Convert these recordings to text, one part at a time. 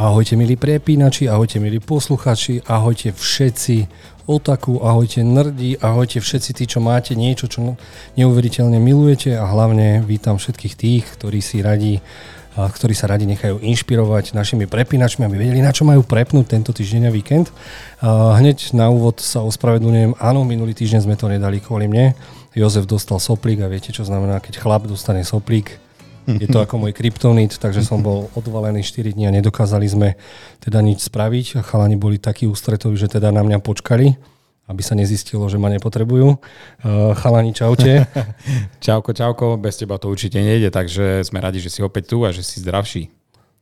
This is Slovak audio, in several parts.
Ahojte milí prepínači, ahojte milí posluchači, ahojte všetci otaku, ahojte nerdi, ahojte všetci tí, čo máte niečo, čo neuveriteľne milujete a hlavne vítam všetkých tých, ktorí si radi ktorí sa radi nechajú inšpirovať našimi prepínačmi, aby vedeli, na čo majú prepnúť tento týždeň a víkend. Hneď na úvod sa ospravedlňujem, áno, minulý týždeň sme to nedali kvôli mne. Jozef dostal soplík a viete, čo znamená, keď chlap dostane soplík, je to ako môj kryptonit, takže som bol odvalený 4 dní a nedokázali sme teda nič spraviť. A chalani boli takí ústretoví, že teda na mňa počkali aby sa nezistilo, že ma nepotrebujú. Uh, chalani, čaute. čauko, čauko, bez teba to určite nejde, takže sme radi, že si opäť tu a že si zdravší.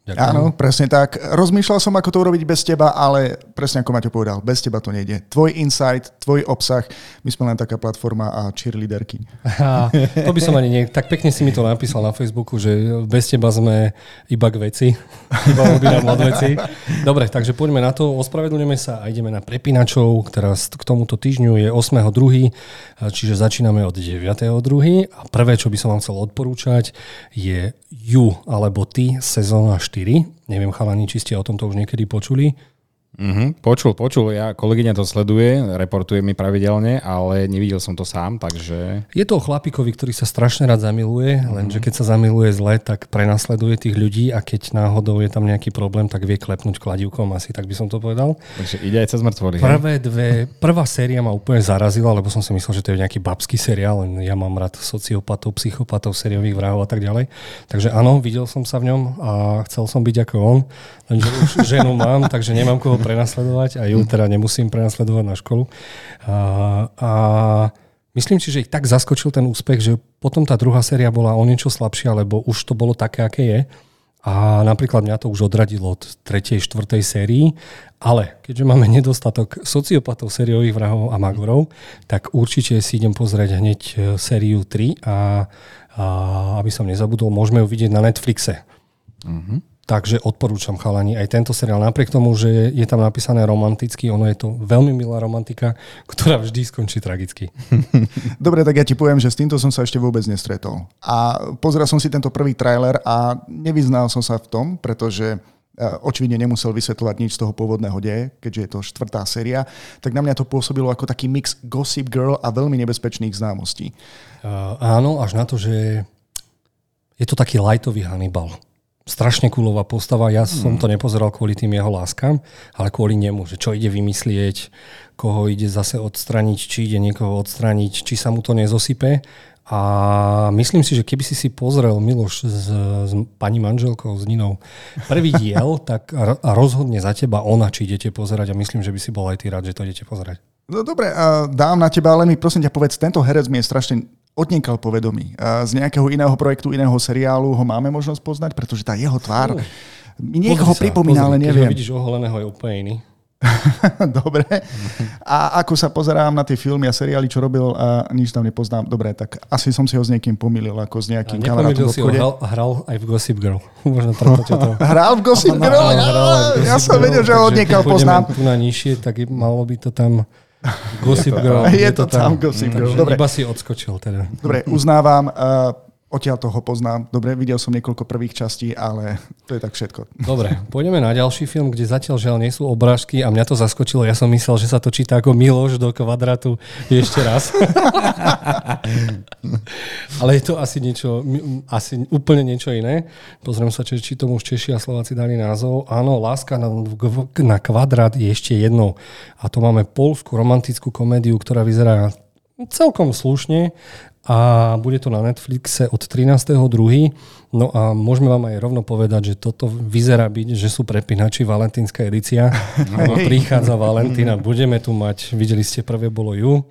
Ďakujem. Áno, presne tak. Rozmýšľal som, ako to urobiť bez teba, ale presne ako Maťo povedal, bez teba to nejde. Tvoj insight, tvoj obsah, my sme len taká platforma a cheerleaderky. A, to by som ani nie... Tak pekne si mi to napísal na Facebooku, že bez teba sme iba k veci. Iba nám od veci. Dobre, takže poďme na to. Ospravedlňujeme sa a ideme na prepínačov, ktorá k tomuto týždňu je 8.2., čiže začíname od 9.2. A prvé, čo by som vám chcel odporúčať, je You alebo Ty, sezóna 4 4. Neviem, chalani, či ste o tomto už niekedy počuli. Mm-hmm, počul, počul. Ja, kolegyňa to sleduje, reportuje mi pravidelne, ale nevidel som to sám, takže... Je to o chlapíkovi, ktorý sa strašne rád zamiluje, mm-hmm. lenže keď sa zamiluje zle, tak prenasleduje tých ľudí a keď náhodou je tam nejaký problém, tak vie klepnúť kladivkom asi, tak by som to povedal. Takže ide aj cez mŕtvoly. Prvé dve, prvá séria ma úplne zarazila, lebo som si myslel, že to je nejaký babský seriál, len ja mám rád sociopatov, psychopatov, sériových vrahov a tak ďalej. Takže áno, videl som sa v ňom a chcel som byť ako on, lenže už ženu mám, takže nemám koho prenasledovať a ju teda nemusím prenasledovať na školu. A, a myslím si, že ich tak zaskočil ten úspech, že potom tá druhá séria bola o niečo slabšia, lebo už to bolo také, aké je. A napríklad mňa to už odradilo od tretej, štvrtej sérii, ale keďže máme nedostatok sociopatov, sériových vrahov a magorov, tak určite si idem pozrieť hneď e, sériu 3 a, a aby som nezabudol, môžeme ju vidieť na Netflixe. Uh-huh. Takže odporúčam chalani aj tento seriál. Napriek tomu, že je tam napísané romanticky, ono je to veľmi milá romantika, ktorá vždy skončí tragicky. Dobre, tak ja ti poviem, že s týmto som sa ešte vôbec nestretol. A pozrel som si tento prvý trailer a nevyznal som sa v tom, pretože e, očividne nemusel vysvetľovať nič z toho pôvodného deje, keďže je to štvrtá séria, tak na mňa to pôsobilo ako taký mix Gossip Girl a veľmi nebezpečných známostí. Uh, áno, až na to, že je to taký lightový Hannibal strašne kúlová postava. Ja som mm. to nepozeral kvôli tým jeho láskam, ale kvôli nemu, že čo ide vymyslieť, koho ide zase odstraniť, či ide niekoho odstraniť, či sa mu to nezosype. A myslím si, že keby si si pozrel Miloš s, s pani manželkou, s Ninou, prvý diel, tak a rozhodne za teba ona, či idete pozerať a myslím, že by si bol aj ty rád, že to idete pozerať. No dobre, dám na teba, ale mi prosím ťa povedz, tento herec mi je strašne odniekal povedomí. Z nejakého iného projektu, iného seriálu ho máme možnosť poznať, pretože tá jeho tvár mi niekoho sa, pripomína, pozri, ale neviem. Keď ho vidíš oholeného, je úplne iný. Dobre. A ako sa pozerám na tie filmy a seriály, čo robil a nič tam nepoznám, dobre, tak asi som si ho s niekým pomýlil, ako s nejakým kamarátom v si ho, hral, hral aj v Gossip Girl. Možno preto to... Hral v Gossip Girl? Hral, hral Gossip ja som vedel, že ho odniekal poznám. tu na nižšie, tak malo by to tam Gossip Girl. Je to, je to tam, tam Gossip Girl. Dobre. Iba si odskočil teda. Dobre, uznávam. Uh, Odtiaľ toho poznám. Dobre, videl som niekoľko prvých častí, ale to je tak všetko. Dobre, pôjdeme na ďalší film, kde zatiaľ žiaľ nie sú obrážky a mňa to zaskočilo. Ja som myslel, že sa to číta ako Miloš do kvadratu ešte raz. ale je to asi niečo, asi úplne niečo iné. Pozriem sa, či, či tomu už Češi a Slováci dali názov. Áno, Láska na, na kvadrát je ešte jednou. A to máme polskú romantickú komédiu, ktorá vyzerá celkom slušne a bude to na Netflixe od 13.2. No a môžeme vám aj rovno povedať, že toto vyzerá byť, že sú prepínači valentínska edícia. No, prichádza Valentína, budeme tu mať, videli ste, prvé bolo ju,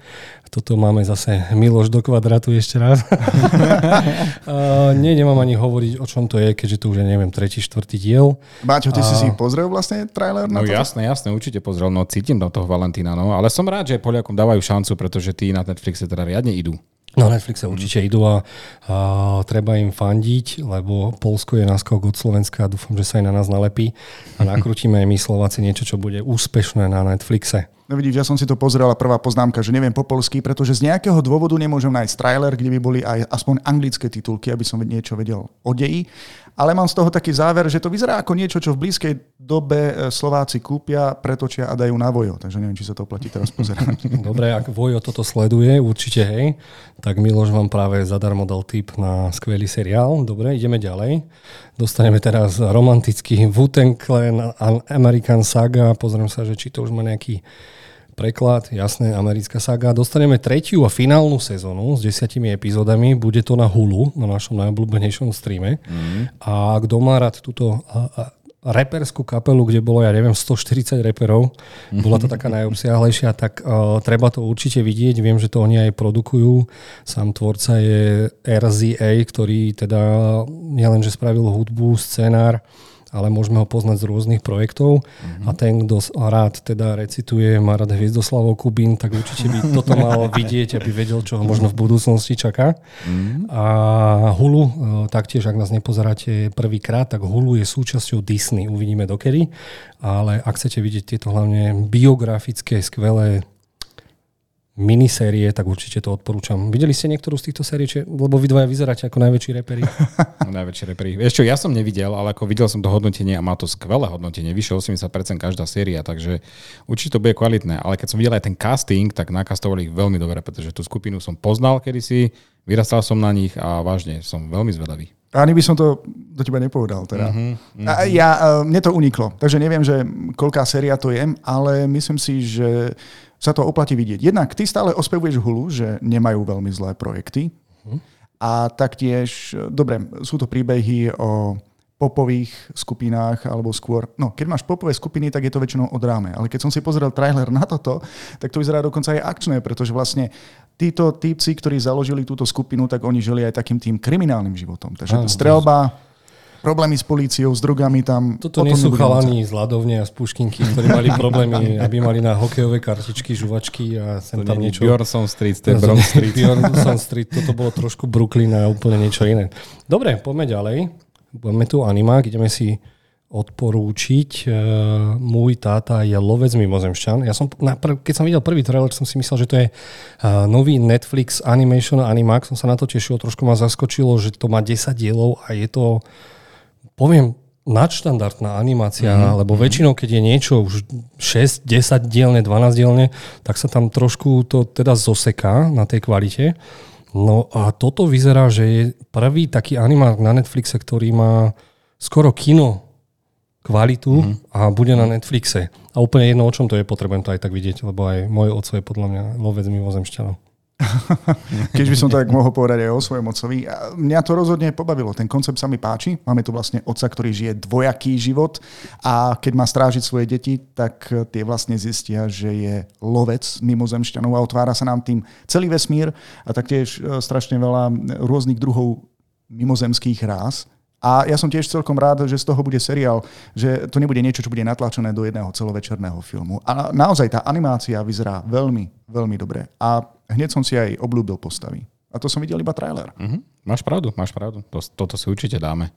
toto máme zase Miloš do kvadratu ešte raz. uh, nie, nemám ani hovoriť, o čom to je, keďže to už je, neviem, tretí, štvrtý diel. Máťo, ty a... si si pozrel vlastne trailer na No to? jasné, jasné, určite pozrel, no cítim do toho Valentína, no, ale som rád, že Poliakom dávajú šancu, pretože tí na Netflixe teda riadne idú. Na Netflixe určite idú a, a treba im fandiť, lebo Polsko je náskok od Slovenska a dúfam, že sa aj na nás nalepí a nakrútime aj my Slováci niečo, čo bude úspešné na Netflixe. No vidíš, ja som si to pozrel a prvá poznámka, že neviem po polsky, pretože z nejakého dôvodu nemôžem nájsť trailer, kde by boli aj aspoň anglické titulky, aby som niečo vedel o deji. Ale mám z toho taký záver, že to vyzerá ako niečo, čo v blízkej dobe e, Slováci kúpia, pretočia a dajú na vojo. Takže neviem, či sa to platí teraz pozerať. Dobre, ak vojo toto sleduje, určite hej, tak Miloš vám práve zadarmo dal tip na skvelý seriál. Dobre, ideme ďalej. Dostaneme teraz romantický Wu-Tang Clan American Saga. Pozriem sa, že či to už má nejaký preklad, jasné, americká saga. Dostaneme tretiu a finálnu sezónu s desiatimi epizódami. Bude to na Hulu, na našom najobľúbenejšom streame. Mm. A kto má rád túto reperskú kapelu, kde bolo, ja neviem, 140 reperov, bola to taká najobsiahlejšia, tak uh, treba to určite vidieť. Viem, že to oni aj produkujú. Sám tvorca je RZA, ktorý teda nielenže spravil hudbu, scenár, ale môžeme ho poznať z rôznych projektov uh-huh. a ten, kto rád teda recituje, má rád Hviezdoslavov Kubín, tak určite by toto mal vidieť, aby vedel, čo ho možno v budúcnosti čaká. Uh-huh. A Hulu, e, taktiež, ak nás nepozeráte prvýkrát, tak Hulu je súčasťou Disney, uvidíme dokedy, ale ak chcete vidieť tieto hlavne biografické, skvelé minisérie, tak určite to odporúčam. Videli ste niektorú z týchto sérií? Či, lebo vy dvaja vyzeráte ako najväčší reperi. No, najväčší reperi. Vieš čo, ja som nevidel, ale ako videl som to hodnotenie a má to skvelé hodnotenie. Vyše 80% každá séria, takže určite to bude kvalitné. Ale keď som videl aj ten casting, tak nakastovali ich veľmi dobre, pretože tú skupinu som poznal kedysi, vyrastal som na nich a vážne som veľmi zvedavý. Ani by som to do teba nepovedal. Teda. Uh-huh, uh-huh. A ja, mne to uniklo, takže neviem, že koľká séria to je, ale myslím si, že sa to oplatí vidieť. Jednak ty stále ospevuješ Hulu, že nemajú veľmi zlé projekty. Uh-huh. A taktiež, dobre, sú to príbehy o popových skupinách, alebo skôr, no keď máš popové skupiny, tak je to väčšinou od dráme. Ale keď som si pozrel trailer na toto, tak to vyzerá dokonca aj akčné, pretože vlastne títo típci, ktorí založili túto skupinu, tak oni žili aj takým tým kriminálnym životom. Takže strelba, problémy s políciou, s drogami tam. Toto nie sú chalani z Ladovne a z Puškinky, ktorí mali problémy, aby mali na hokejové kartičky, žuvačky a sem tam niečo. Bjorson Street, to je Bronx Street. Bjorson Street, toto bolo trošku Brooklyn a úplne niečo iné. Dobre, poďme ďalej. Budeme tu animák, ideme si odporúčiť. Uh, môj táta je lovec mimozemšťan. Ja som, keď som videl prvý trailer, som si myslel, že to je uh, nový Netflix Animation Animax. Som sa na to tešil, trošku ma zaskočilo, že to má 10 dielov a je to poviem, nadštandardná animácia, mm-hmm. lebo väčšinou, keď je niečo už 6, 10 dielne, 12 dielne, tak sa tam trošku to teda zoseká na tej kvalite. No a toto vyzerá, že je prvý taký animák na Netflixe, ktorý má skoro kino kvalitu mm-hmm. a bude na Netflixe. A úplne jedno, o čom to je, potrebujem to aj tak vidieť, lebo aj môj oco je podľa mňa lovec mimozemšťanov. Keď by som tak mohol povedať aj o svojom otcovi. Mňa to rozhodne pobavilo. Ten koncept sa mi páči. Máme tu vlastne otca, ktorý žije dvojaký život a keď má strážiť svoje deti, tak tie vlastne zistia, že je lovec mimozemšťanov a otvára sa nám tým celý vesmír a taktiež e, strašne veľa rôznych druhov mimozemských ráz. A ja som tiež celkom rád, že z toho bude seriál, že to nebude niečo, čo bude natlačené do jedného celovečerného filmu. A naozaj tá animácia vyzerá veľmi, veľmi dobre. A hneď som si aj obľúbil postavy. A to som videl iba trailer. Uh-huh. Máš pravdu, máš pravdu. To, toto si určite dáme.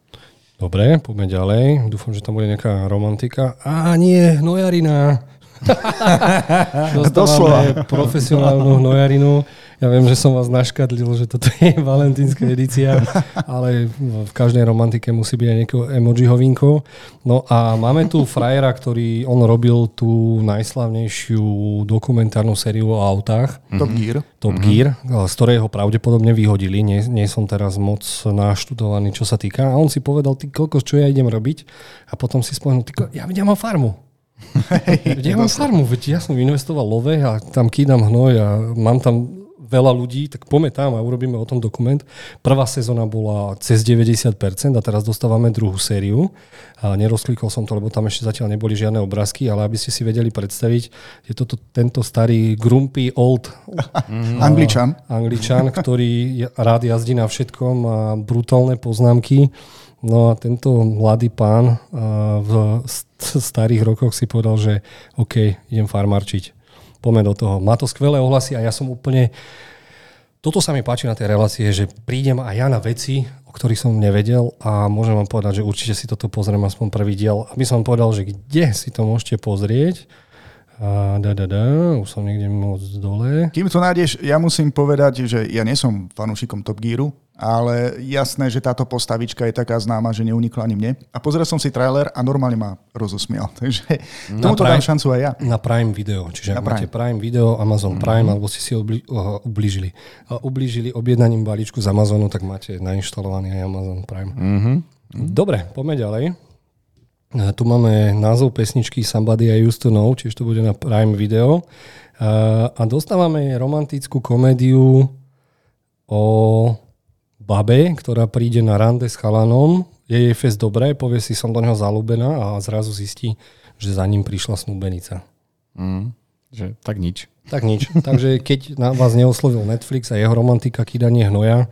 Dobre, poďme ďalej. Dúfam, že tam bude nejaká romantika. Á, nie, hnojarina. Dostávame profesionálnu hnojarinu. Ja viem, že som vás naškadlil, že toto je valentínska edícia, ale v každej romantike musí byť aj nejaké emoji hovinko. No a máme tu frajera, ktorý on robil tú najslavnejšiu dokumentárnu sériu o autách. Top Gear. Top mm-hmm. Gear, z ktorej ho pravdepodobne vyhodili. Nie, nie som teraz moc naštudovaný, čo sa týka. A on si povedal, ty koľko, čo ja idem robiť? A potom si spomenul, ty, ja ja mám farmu. ja mám farmu, veď ja som investoval love a tam kýdam hnoj a mám tam veľa ľudí, tak poďme tam a urobíme o tom dokument. Prvá sezóna bola cez 90% a teraz dostávame druhú sériu. A nerozklikol som to, lebo tam ešte zatiaľ neboli žiadne obrázky, ale aby ste si vedeli predstaviť, je toto tento starý grumpy old mm, Angličan. Angličan, ktorý rád jazdí na všetkom a brutálne poznámky. No a tento mladý pán v starých rokoch si povedal, že OK, idem farmarčiť poďme do toho. Má to skvelé ohlasy a ja som úplne... Toto sa mi páči na tej relácie, že prídem aj ja na veci, o ktorých som nevedel a môžem vám povedať, že určite si toto pozriem aspoň prvý diel. Aby som povedal, že kde si to môžete pozrieť, A da, da, da, už som niekde moc dole. Kým to nájdeš, ja musím povedať, že ja nie som fanúšikom Top Gearu, ale jasné, že táto postavička je taká známa, že neunikla ani mne. A pozrel som si trailer a normálne ma rozosmial. Takže tomuto dám šancu aj ja. Na Prime Video, čiže Na máte Prime Video, Amazon Prime, alebo ste si obli, uh, ublížili. Uh, ublížili objednaním balíčku z Amazonu, tak máte nainštalovaný aj Amazon Prime. Mhm. Dobre, poďme ďalej. A Tu máme názov pesničky Somebody I Used to Know, čiže to bude na Prime Video. A a dostávame romantickú komédiu o babe, ktorá príde na rande s chalanom. Je jej fest dobré, povie si, som do neho zalúbená a zrazu zistí, že za ním prišla snúbenica. Mm. Že, tak nič. Tak nič. Takže keď na vás neoslovil Netflix a jeho romantika kýdanie hnoja,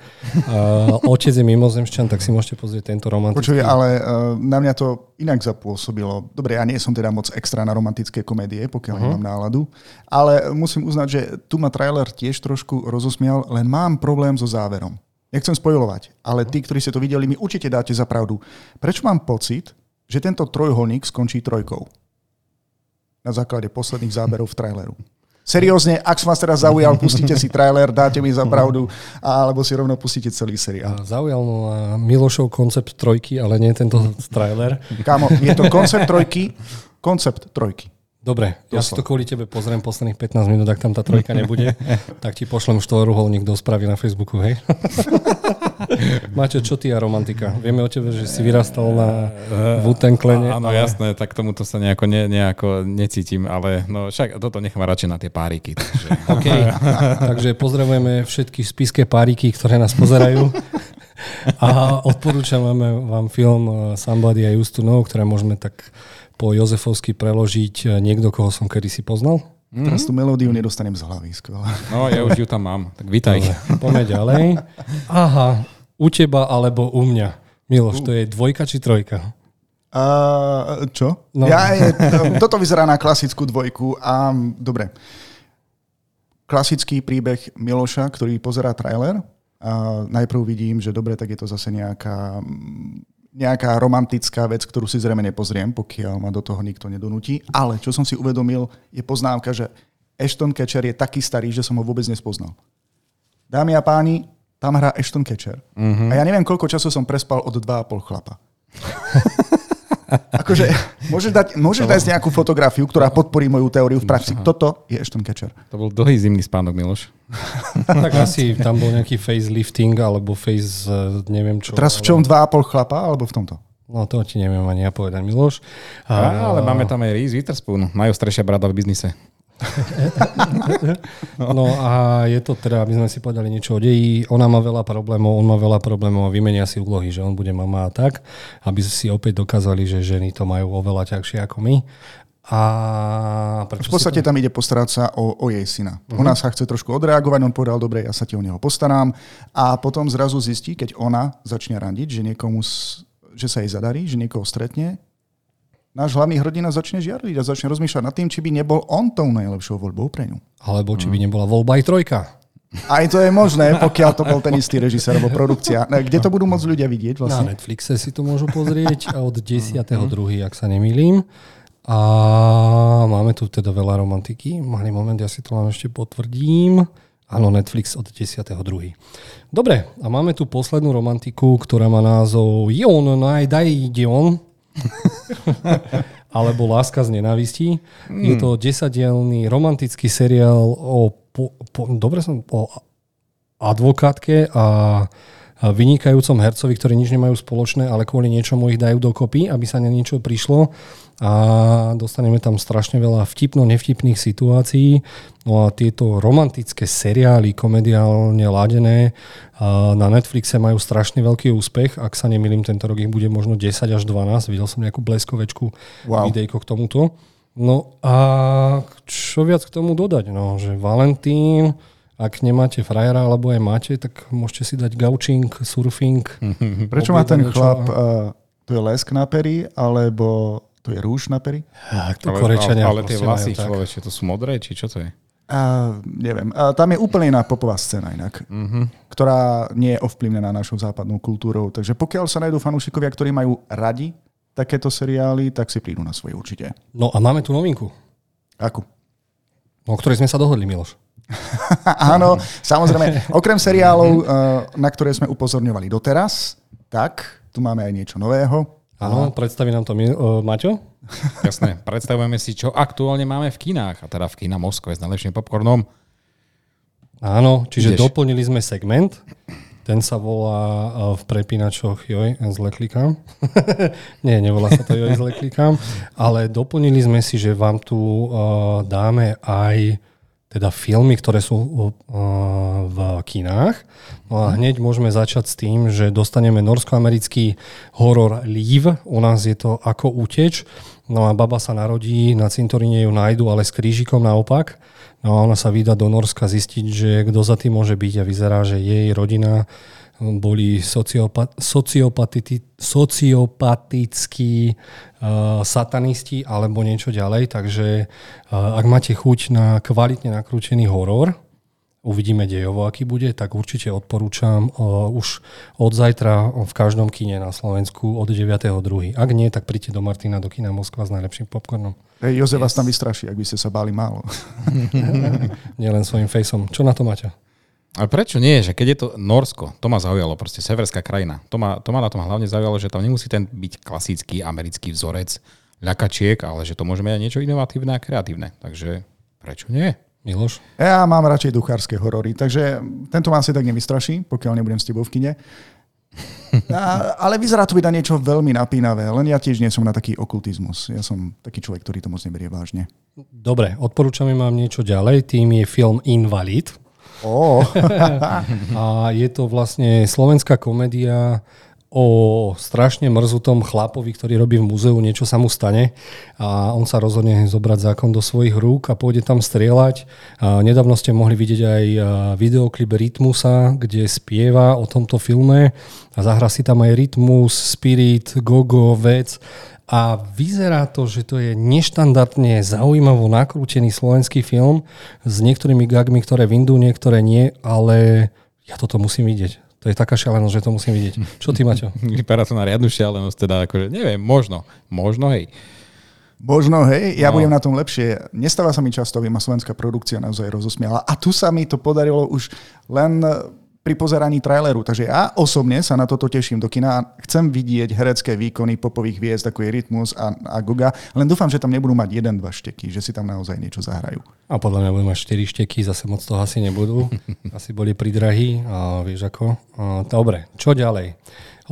a otec je mimozemšťan, tak si môžete pozrieť tento romantický. Počuj, ale uh, na mňa to inak zapôsobilo. Dobre, ja nie som teda moc extra na romantické komédie, pokiaľ uh-huh. nemám náladu, ale musím uznať, že tu ma trailer tiež trošku rozosmial, len mám problém so záverom. Nechcem spojovať, ale tí, ktorí ste to videli, mi určite dáte za pravdu. Prečo mám pocit, že tento trojholník skončí trojkou? Na základe posledných záberov v traileru. Seriózne, ak som vás teraz zaujal, pustíte si trailer, dáte mi za pravdu, alebo si rovno pustíte celý seriál. Zaujal ma Milošov koncept trojky, ale nie tento trailer. Kámo, je to koncept trojky, koncept trojky. Dobre, ja si to kvôli tebe pozriem posledných 15 minút, ak tam tá trojka nebude, tak ti pošlem štvoruholník do správy na Facebooku, hej? Maťo, čo ty a romantika? Vieme o tebe, že si vyrastal na Vutenklene. Áno, jasné, tak tomuto sa nejako, ne, nejako necítim, ale no však toto nechám radšej na tie páriky. Takže. OK, takže pozdravujeme všetky spiské páriky, ktoré nás pozerajú. A odporúčame vám film eh, Somebody I Used to Know, ktoré môžeme tak po Jozefovsky preložiť eh, niekto, koho som kedysi poznal. Mm-hmm. Teraz tú melódiu nedostanem z hlavy. Skvelé. No, ja už ju tam mám, tak vítaj. Poďme ďalej. Aha, u teba alebo u mňa. Miloš, to je dvojka či trojka? Uh, čo? No. No. Ja, je, to, toto vyzerá na klasickú dvojku a dobre. Klasický príbeh Miloša, ktorý pozerá trailer. A najprv vidím, že dobre, tak je to zase nejaká, nejaká romantická vec, ktorú si zrejme nepozriem, pokiaľ ma do toho nikto nedonúti. Ale čo som si uvedomil, je poznámka, že Ashton Catcher je taký starý, že som ho vôbec nespoznal. Dámy a páni, tam hrá Ashton Catcher. Mm-hmm. A ja neviem, koľko času som prespal od 2,5 chlapa. Akože, môžeš dať, môžeš dať nejakú fotografiu, ktorá podporí moju teóriu v praxi. Toto je Ashton Catcher. To bol dlhý zimný spánok, Miloš. Tak asi tam bol nejaký facelifting alebo face, eh, neviem čo. Teraz v čom 2,5 chlapa, alebo v tomto? No to ti neviem ani ja povedať, Miloš. Á, ale máme tam aj Reese Witherspoon, najostrejšia brada v biznise. No a je to teda, aby sme si povedali niečo o deji, ona má veľa problémov, on má veľa problémov a vymenia si úlohy, že on bude mama a tak, aby si opäť dokázali, že ženy to majú oveľa ťažšie ako my. A prečo V podstate tam ide postarať sa o, o jej syna. Uh-huh. Ona sa chce trošku odreagovať, on povedal, dobre, ja sa ti o neho postarám. A potom zrazu zistí, keď ona začne randiť, že niekomu, že sa jej zadarí, že niekoho stretne, náš hlavný hrdina začne žiarliť a začne rozmýšľať nad tým, či by nebol on tou najlepšou voľbou pre ňu. Alebo či by nebola voľba aj trojka. Aj to je možné, pokiaľ to bol ten istý režisér alebo produkcia. Kde to budú môcť ľudia vidieť Na vlastne? Netflixe si to môžu pozrieť od 10.2., ak sa nemýlim. A máme tu teda veľa romantiky. Malý moment, ja si to len ešte potvrdím. Áno, Netflix od 10.2. Dobre, a máme tu poslednú romantiku, ktorá má názov Jon Najdaj Dion. alebo Láska z nenávistí. Mm. Je to desadielný romantický seriál o, po, po, dobre som, o advokátke a a vynikajúcom hercovi, ktorí nič nemajú spoločné, ale kvôli niečomu ich dajú dokopy, aby sa na niečo prišlo a dostaneme tam strašne veľa vtipno nevtipných situácií. No a tieto romantické seriály, komediálne ladené na Netflixe majú strašne veľký úspech. Ak sa nemýlim, tento rok ich bude možno 10 až 12. Videl som nejakú bleskovečku. Wow. videjko k tomuto. No a čo viac k tomu dodať? No, že Valentín, ak nemáte frajera, alebo aj máte, tak môžete si dať gaučing, surfing. Prečo má ten chlap, niečo. uh, to je lesk na pery, alebo to je rúž na pery? Tak to Ale, Korečania ale, ale tie vlasy, človeče, to sú modré, či čo to je? Uh, neviem. Uh, tam je úplne iná popová scéna inak, Mhm. ktorá nie je ovplyvnená našou západnou kultúrou. Takže pokiaľ sa nájdú fanúšikovia, ktorí majú radi takéto seriály, tak si prídu na svoje určite. No a máme tu novinku. Akú? O ktorej sme sa dohodli, Miloš. Áno, samozrejme. Okrem seriálov, eh, na ktoré sme upozorňovali doteraz, tak tu máme aj niečo nového. Áno, predstaví nám to uh, Maťo. Jasné, predstavujeme si, čo aktuálne máme v kinách. A teda v kina Moskve s najlepším popcornom. Áno, čiže Ideš. doplnili sme segment. Ten sa volá uh, v prepínačoch Joj, zle klikám. Nie, nevolá sa to Joj, zle klikám. Ale doplnili sme si, že vám tu uh, dáme aj teda filmy, ktoré sú uh, v kinách. No a hneď môžeme začať s tým, že dostaneme norsko-americký horor Leave. U nás je to Ako uteč. No a baba sa narodí, na cintoríne ju nájdu, ale s krížikom naopak. No a ona sa vydá do Norska zistiť, že kto za tým môže byť a vyzerá, že jej rodina boli sociopa- sociopatiti- sociopatickí uh, satanisti alebo niečo ďalej. Takže uh, ak máte chuť na kvalitne nakrútený horor, uvidíme dejovo, aký bude, tak určite odporúčam uh, už od zajtra v každom kine na Slovensku od 9.2. Ak nie, tak príďte do Martina do kina Moskva s najlepším popcornom. Hej, Jozef vás tam vystraší, ak by ste sa báli málo. Nielen svojim fejsom. Čo na to máte? Ale prečo nie? Že keď je to Norsko, to ma zaujalo, proste severská krajina. To ma, to ma na tom hlavne zaujalo, že tam nemusí ten byť klasický americký vzorec ľakačiek, ale že to môže mať aj niečo inovatívne a kreatívne. Takže prečo nie? Miloš? Ja mám radšej duchárske horory, takže tento ma asi tak nevystraší, pokiaľ nebudem s tebou v kine. A, ale vyzerá to byť na niečo veľmi napínavé, len ja tiež nie som na taký okultizmus. Ja som taký človek, ktorý to moc neberie vážne. Dobre, odporúčame vám niečo ďalej. Tým je film Invalid. Ó, A je to vlastne slovenská komédia o strašne mrzutom chlapovi, ktorý robí v múzeu, niečo sa mu stane. A on sa rozhodne zobrať zákon do svojich rúk a pôjde tam strieľať. A nedávno ste mohli vidieť aj videoklip Rytmusa, kde spieva o tomto filme a zahra si tam aj Rytmus, Spirit, Gogo, Vec a vyzerá to, že to je neštandardne zaujímavo nakrútený slovenský film s niektorými gagmi, ktoré vyndú, niektoré nie, ale ja toto musím vidieť. To je taká šialenosť, že to musím vidieť. Čo ty, Maťo? Vypadá to na riadnu šialenosť, teda akože, neviem, možno, možno, hej. možno, hej, ja No. budem na tom lepšie. Nestáva sa mi často, aby ma slovenská produkcia naozaj rozosmiala. A tu sa mi to podarilo už len pri pozeraní traileru. Takže ja osobne sa na toto teším do kina a chcem vidieť herecké výkony popových hviezd, ako je Rytmus a, a Guga. Len dúfam, že tam nebudú mať jeden, dva šteky, že si tam naozaj niečo zahrajú. A podľa mňa budú mať 4 šteky, zase moc toho asi nebudú. Asi boli pridrahí, a vieš ako. A, dobre, čo ďalej?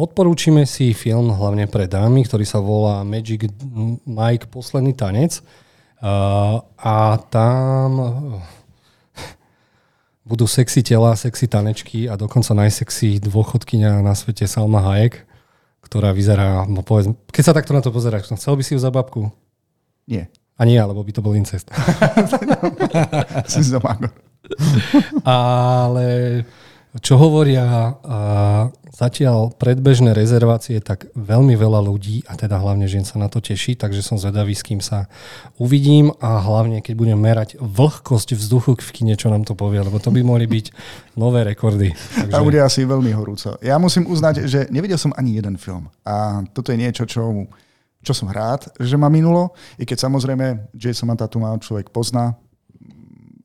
Odporúčime si film hlavne pre dámy, ktorý sa volá Magic Mike Posledný tanec. A, a tam budú sexy tela, sexy tanečky a dokonca najsexy dôchodkynia na svete Salma Hayek, ktorá vyzerá, no povedz, keď sa takto na to pozeráš, no chcel by si ju za babku? Nie. A nie, lebo by to bol incest. Ale čo hovoria zatiaľ predbežné rezervácie, tak veľmi veľa ľudí, a teda hlavne žien sa na to teší, takže som zvedavý, s kým sa uvidím a hlavne, keď budem merať vlhkosť vzduchu v kine, čo nám to povie, lebo to by mohli byť nové rekordy. A bude asi veľmi horúco. Ja musím uznať, že nevidel som ani jeden film. A toto je niečo, čo, čo som rád, že ma minulo. I keď samozrejme Jason Tatumá človek pozná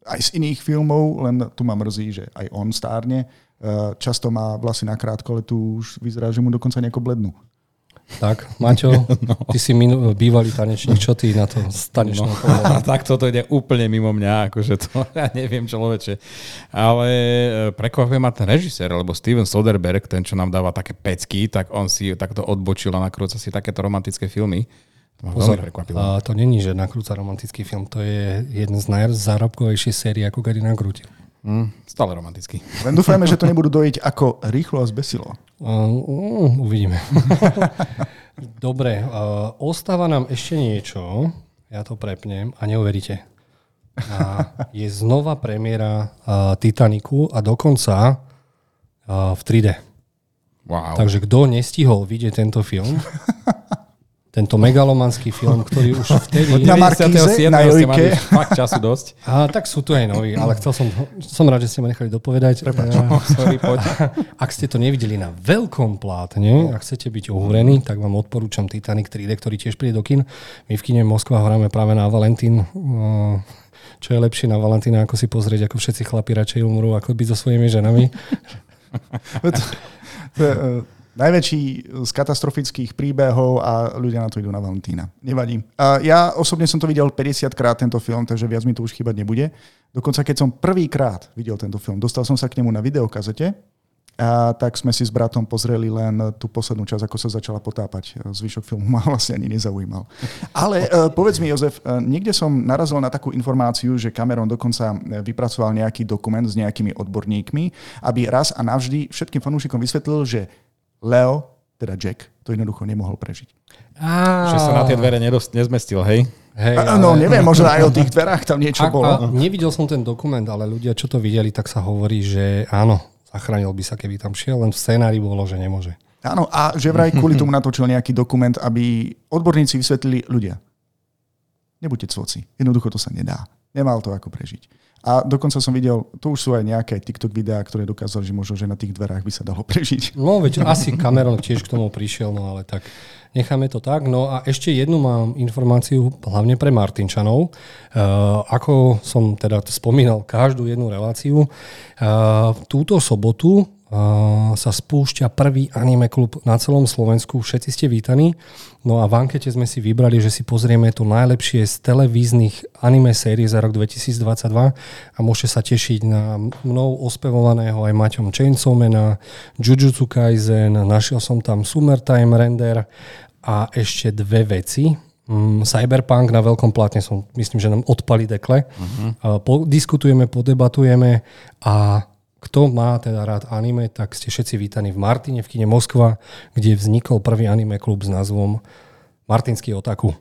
aj z iných filmov, len tu ma mrzí, že aj on stárne. Eh, Často má vlasy na krátko, ale tu už vyzerá, že mu dokonca nejako blednú. Tak, Maťo, ty si minu, bývalý tanečník, čo ty na to s tanečnou No, tak toto ide úplne mimo mňa, akože to, ja neviem človeče. Ale e, prekvapuje ma ten režisér, lebo Steven Soderbergh, ten, čo nám dáva také pecky, tak on si takto odbočil a nakrúca si takéto romantické filmy. To ma Pozor, a to není, že nakrúca romantický film, to je jeden z najzárobkovejších sérií, ako kedy nakrútil. Mm, stále romantický. Len dúfajme, že to nebudú dojiť ako rýchlo a zbesilo. Uh, uvidíme. Dobre, uh, ostáva nám ešte niečo, ja to prepnem a neuveríte. A je znova premiéra uh, Titaniku a dokonca uh, v 3D. Wow. Takže kto nestihol vidieť tento film, tento megalomanský film, ktorý už vtedy... Na Markíze, 97. na Jojke. fakt času dosť. A tak sú tu aj noví, ale chcel som, som rád, že ste ma nechali dopovedať. Prepáč. Eh, Sorry, poď. Ak ste to nevideli na veľkom plátne a chcete byť ohúrení, tak vám odporúčam Titanic 3D, ktorý tiež príde do kin. My v kine Moskva hráme práve na Valentín eh, čo je lepšie na Valentína, ako si pozrieť, ako všetci chlapi radšej umrú, ako byť so svojimi ženami. najväčší z katastrofických príbehov a ľudia na to idú na Valentína. Nevadí. Ja osobne som to videl 50 krát tento film, takže viac mi to už chýbať nebude. Dokonca keď som prvýkrát videl tento film, dostal som sa k nemu na videokazete, a tak sme si s bratom pozreli len tú poslednú časť, ako sa začala potápať. Zvyšok filmu ma vlastne ani nezaujímal. Ale uh, povedz mi, Jozef, uh, niekde som narazil na takú informáciu, že Cameron dokonca vypracoval nejaký dokument s nejakými odborníkmi, aby raz a navždy všetkým fanúšikom vysvetlil, že Leo, teda Jack, to jednoducho nemohol prežiť. Že sa na tie dvere nedost, nezmestil, hej? Hej, A, no, neviem, možno aj o tých dverách tam niečo a, bolo. a nevidel som ten dokument, ale ľudia, čo to videli, tak sa hovorí, že áno, zachránil by sa, keby tam šiel, len v scenári bolo, že nemôže. Áno, a že vraj kvôli tomu natočil nejaký dokument, aby odborníci vysvetlili ľudia. Nebuďte cvoci. Jednoducho to sa nedá. Nemal to ako prežiť. A dokonca som videl, tu už sú aj nejaké TikTok videá, ktoré dokázali, že možno, že na tých dverách by sa dalo prežiť. No, veď asi Cameron tiež k tomu prišiel, no ale tak necháme to tak. No a ešte jednu mám informáciu, hlavne pre Martinčanov. Uh, ako som teda spomínal každú jednu reláciu, uh, túto sobotu sa spúšťa prvý anime klub na celom Slovensku. Všetci ste vítaní. No a v ankete sme si vybrali, že si pozrieme to najlepšie z televíznych anime série za rok 2022 a môžete sa tešiť na mnou ospevovaného aj Maťom Chainsawmana, Jujutsu Kaisen, našiel som tam Summertime Render a ešte dve veci. Mm, Cyberpunk na veľkom plátne som, myslím, že nám odpali dekle. Uh-huh. Diskutujeme, podebatujeme a kto má teda rád anime, tak ste všetci vítaní v Martine v kine Moskva, kde vznikol prvý anime klub s názvom Martinský otaku.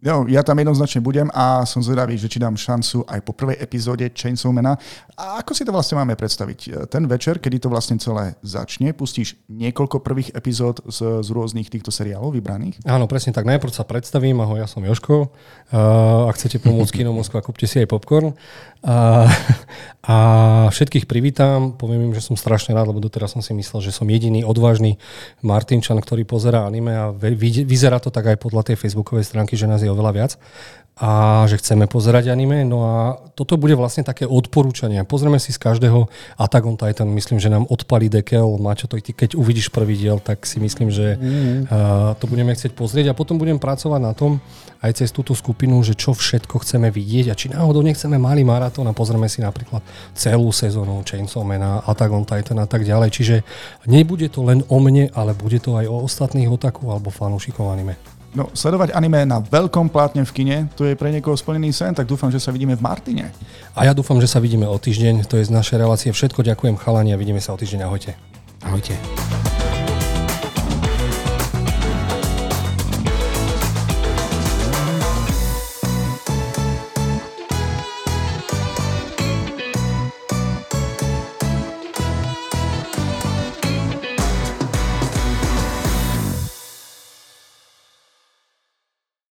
Jo, ja tam jednoznačne budem a som zvedavý, že či dám šancu aj po prvej epizóde Chainsawmana. A ako si to vlastne máme predstaviť? Ten večer, kedy to vlastne celé začne, pustíš niekoľko prvých epizód z, z rôznych týchto seriálov vybraných? Áno, presne tak. Najprv sa predstavím. Ahoj, ja som Joško. Uh, ak chcete pomôcť Kino Moskva, kúpte si aj popcorn. Uh, a všetkých privítam. Poviem im, že som strašne rád, lebo doteraz som si myslel, že som jediný odvážny Martinčan, ktorý pozerá anime a vyzerá to tak aj podľa tej facebookovej stránky, že nás je oveľa viac a že chceme pozerať anime. No a toto bude vlastne také odporúčanie. Pozrieme si z každého Attack on Titan, myslím, že nám odpalí dekel. Mačo, to ty keď uvidíš prvý diel, tak si myslím, že mm. uh, to budeme chcieť pozrieť a potom budem pracovať na tom aj cez túto skupinu, že čo všetko chceme vidieť a či náhodou nechceme malý maratón a pozrieme si napríklad celú sezónu Chainsaw Man, Attack on Titan a tak ďalej. Čiže nebude to len o mne, ale bude to aj o ostatných otaku alebo fanúšikov anime. No, sledovať anime na veľkom plátne v kine, to je pre niekoho splnený sen, tak dúfam, že sa vidíme v Martine. A ja dúfam, že sa vidíme o týždeň. To je z našej relácie všetko. Ďakujem chalani a vidíme sa o týždeň. Ahojte. Ahojte.